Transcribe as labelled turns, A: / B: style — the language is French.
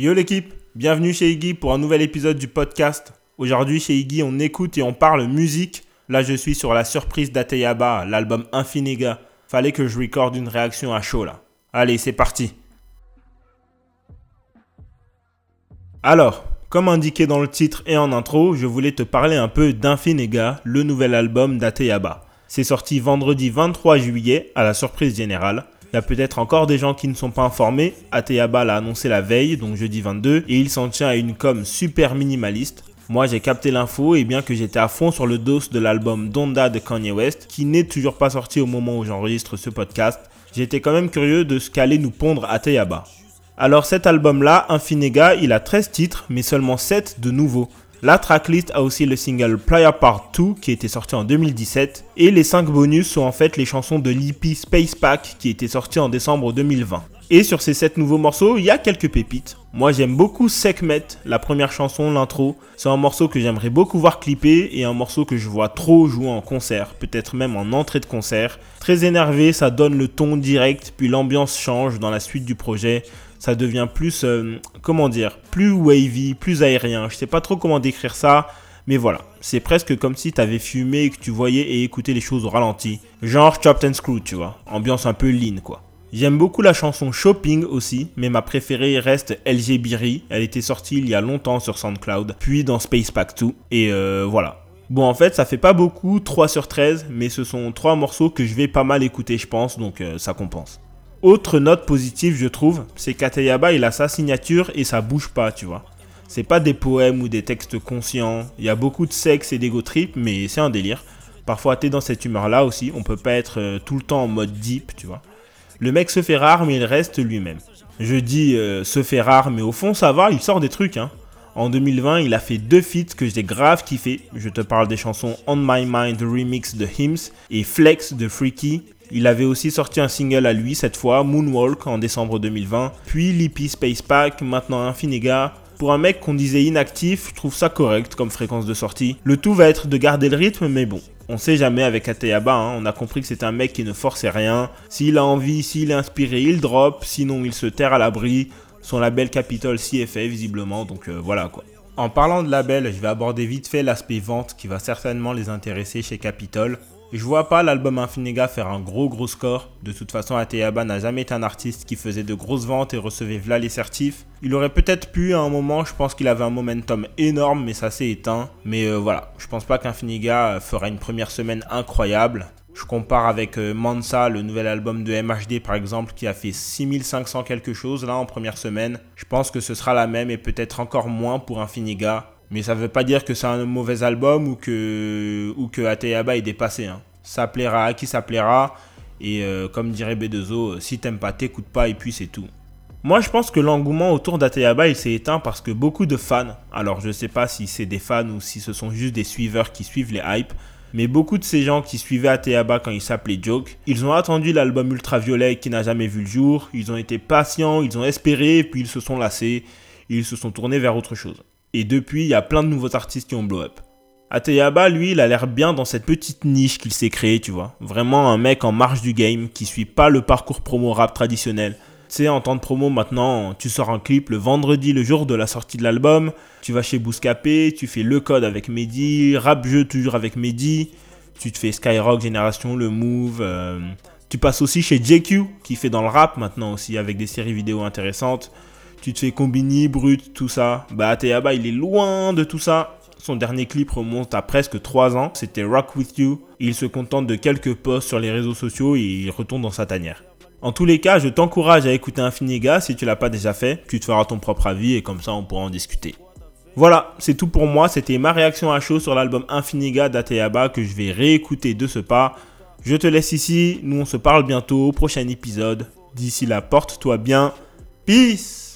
A: Yo l'équipe, bienvenue chez Iggy pour un nouvel épisode du podcast. Aujourd'hui chez Iggy on écoute et on parle musique. Là je suis sur la surprise d'Ateyaba, l'album Infiniga. Fallait que je recorde une réaction à chaud là. Allez c'est parti. Alors, comme indiqué dans le titre et en intro, je voulais te parler un peu d'Infinega, le nouvel album d'Ateyaba. C'est sorti vendredi 23 juillet à la surprise générale. Il y a peut-être encore des gens qui ne sont pas informés. Ateyaba l'a annoncé la veille, donc jeudi 22, et il s'en tient à une com super minimaliste. Moi j'ai capté l'info et bien que j'étais à fond sur le dos de l'album Donda de Kanye West, qui n'est toujours pas sorti au moment où j'enregistre ce podcast, j'étais quand même curieux de ce qu'allait nous pondre Ateyaba. Alors cet album-là, Infinega, il a 13 titres, mais seulement 7 de nouveaux. La tracklist a aussi le single Player Part 2 qui était sorti en 2017 et les 5 bonus sont en fait les chansons de l'EP Space Pack qui était sorti en décembre 2020. Et sur ces 7 nouveaux morceaux, il y a quelques pépites. Moi j'aime beaucoup Sekhmet, la première chanson, l'intro. C'est un morceau que j'aimerais beaucoup voir clipper et un morceau que je vois trop jouer en concert, peut-être même en entrée de concert. Très énervé, ça donne le ton direct, puis l'ambiance change dans la suite du projet ça devient plus, euh, comment dire, plus wavy, plus aérien. Je sais pas trop comment décrire ça, mais voilà. C'est presque comme si tu avais fumé et que tu voyais et écoutais les choses au ralenti. Genre Chopped and Screw, tu vois. Ambiance un peu lean, quoi. J'aime beaucoup la chanson Shopping aussi, mais ma préférée reste LG Biri. Elle était sortie il y a longtemps sur SoundCloud, puis dans Space Pack 2, et euh, voilà. Bon, en fait, ça fait pas beaucoup, 3 sur 13, mais ce sont 3 morceaux que je vais pas mal écouter, je pense, donc euh, ça compense. Autre note positive, je trouve, c'est qu'Ateyaba, il a sa signature et ça bouge pas, tu vois. C'est pas des poèmes ou des textes conscients. Il y a beaucoup de sexe et d'ego trip, mais c'est un délire. Parfois, t'es dans cette humeur-là aussi. On peut pas être euh, tout le temps en mode deep, tu vois. Le mec se fait rare, mais il reste lui-même. Je dis euh, se fait rare, mais au fond, ça va, il sort des trucs, hein. En 2020, il a fait deux feats que j'ai grave kiffé. Je te parle des chansons On My Mind remix de Hims et Flex de Freaky. Il avait aussi sorti un single à lui cette fois, Moonwalk, en décembre 2020. Puis Lippy Space Pack, maintenant Infiniga. Pour un mec qu'on disait inactif, je trouve ça correct comme fréquence de sortie. Le tout va être de garder le rythme, mais bon, on sait jamais avec Ateyaba, hein. on a compris que c'est un mec qui ne forçait rien. S'il a envie, s'il est inspiré, il drop, sinon il se terre à l'abri. Son label Capitol CFA visiblement, donc euh, voilà quoi. En parlant de label, je vais aborder vite fait l'aspect vente qui va certainement les intéresser chez Capitol. Je vois pas l'album Infiniga faire un gros gros score. De toute façon, Ateyaba n'a jamais été un artiste qui faisait de grosses ventes et recevait v'là les certifs. Il aurait peut-être pu à un moment, je pense qu'il avait un momentum énorme, mais ça s'est éteint. Mais euh, voilà, je pense pas qu'Infiniga fera une première semaine incroyable. Je compare avec euh, Mansa, le nouvel album de MHD par exemple, qui a fait 6500 quelque chose là en première semaine. Je pense que ce sera la même et peut-être encore moins pour Infiniga. Mais ça ne veut pas dire que c'est un mauvais album ou que, ou Ateyaba est dépassé. Hein. Ça plaira à qui ça plaira. Et euh, comme dirait B2O, si t'aimes pas, t'écoutes pas et puis c'est tout. Moi, je pense que l'engouement autour d'Ateyaba, s'est éteint parce que beaucoup de fans, alors je sais pas si c'est des fans ou si ce sont juste des suiveurs qui suivent les hypes, mais beaucoup de ces gens qui suivaient Ateyaba quand il s'appelait Joke, ils ont attendu l'album Ultraviolet qui n'a jamais vu le jour, ils ont été patients, ils ont espéré, puis ils se sont lassés, ils se sont tournés vers autre chose. Et depuis, il y a plein de nouveaux artistes qui ont blow up. Ateyaba, lui, il a l'air bien dans cette petite niche qu'il s'est créée, tu vois. Vraiment un mec en marge du game qui suit pas le parcours promo rap traditionnel. Tu sais, en temps de promo maintenant, tu sors un clip le vendredi, le jour de la sortie de l'album. Tu vas chez Bouscapé, tu fais le code avec Mehdi, rap jeu toujours avec Mehdi. Tu te fais Skyrock Génération, le Move. Euh, tu passes aussi chez JQ, qui fait dans le rap maintenant aussi, avec des séries vidéo intéressantes tu te fais combiner, brut, tout ça. Bah, Ateyaba, il est loin de tout ça. Son dernier clip remonte à presque 3 ans. C'était Rock With You. Il se contente de quelques posts sur les réseaux sociaux et il retourne dans sa tanière. En tous les cas, je t'encourage à écouter Infiniga si tu l'as pas déjà fait. Tu te feras ton propre avis et comme ça on pourra en discuter. Voilà, c'est tout pour moi. C'était ma réaction à chaud sur l'album Infiniga d'Ateyaba que je vais réécouter de ce pas. Je te laisse ici. Nous on se parle bientôt au prochain épisode. D'ici là, porte-toi bien. Peace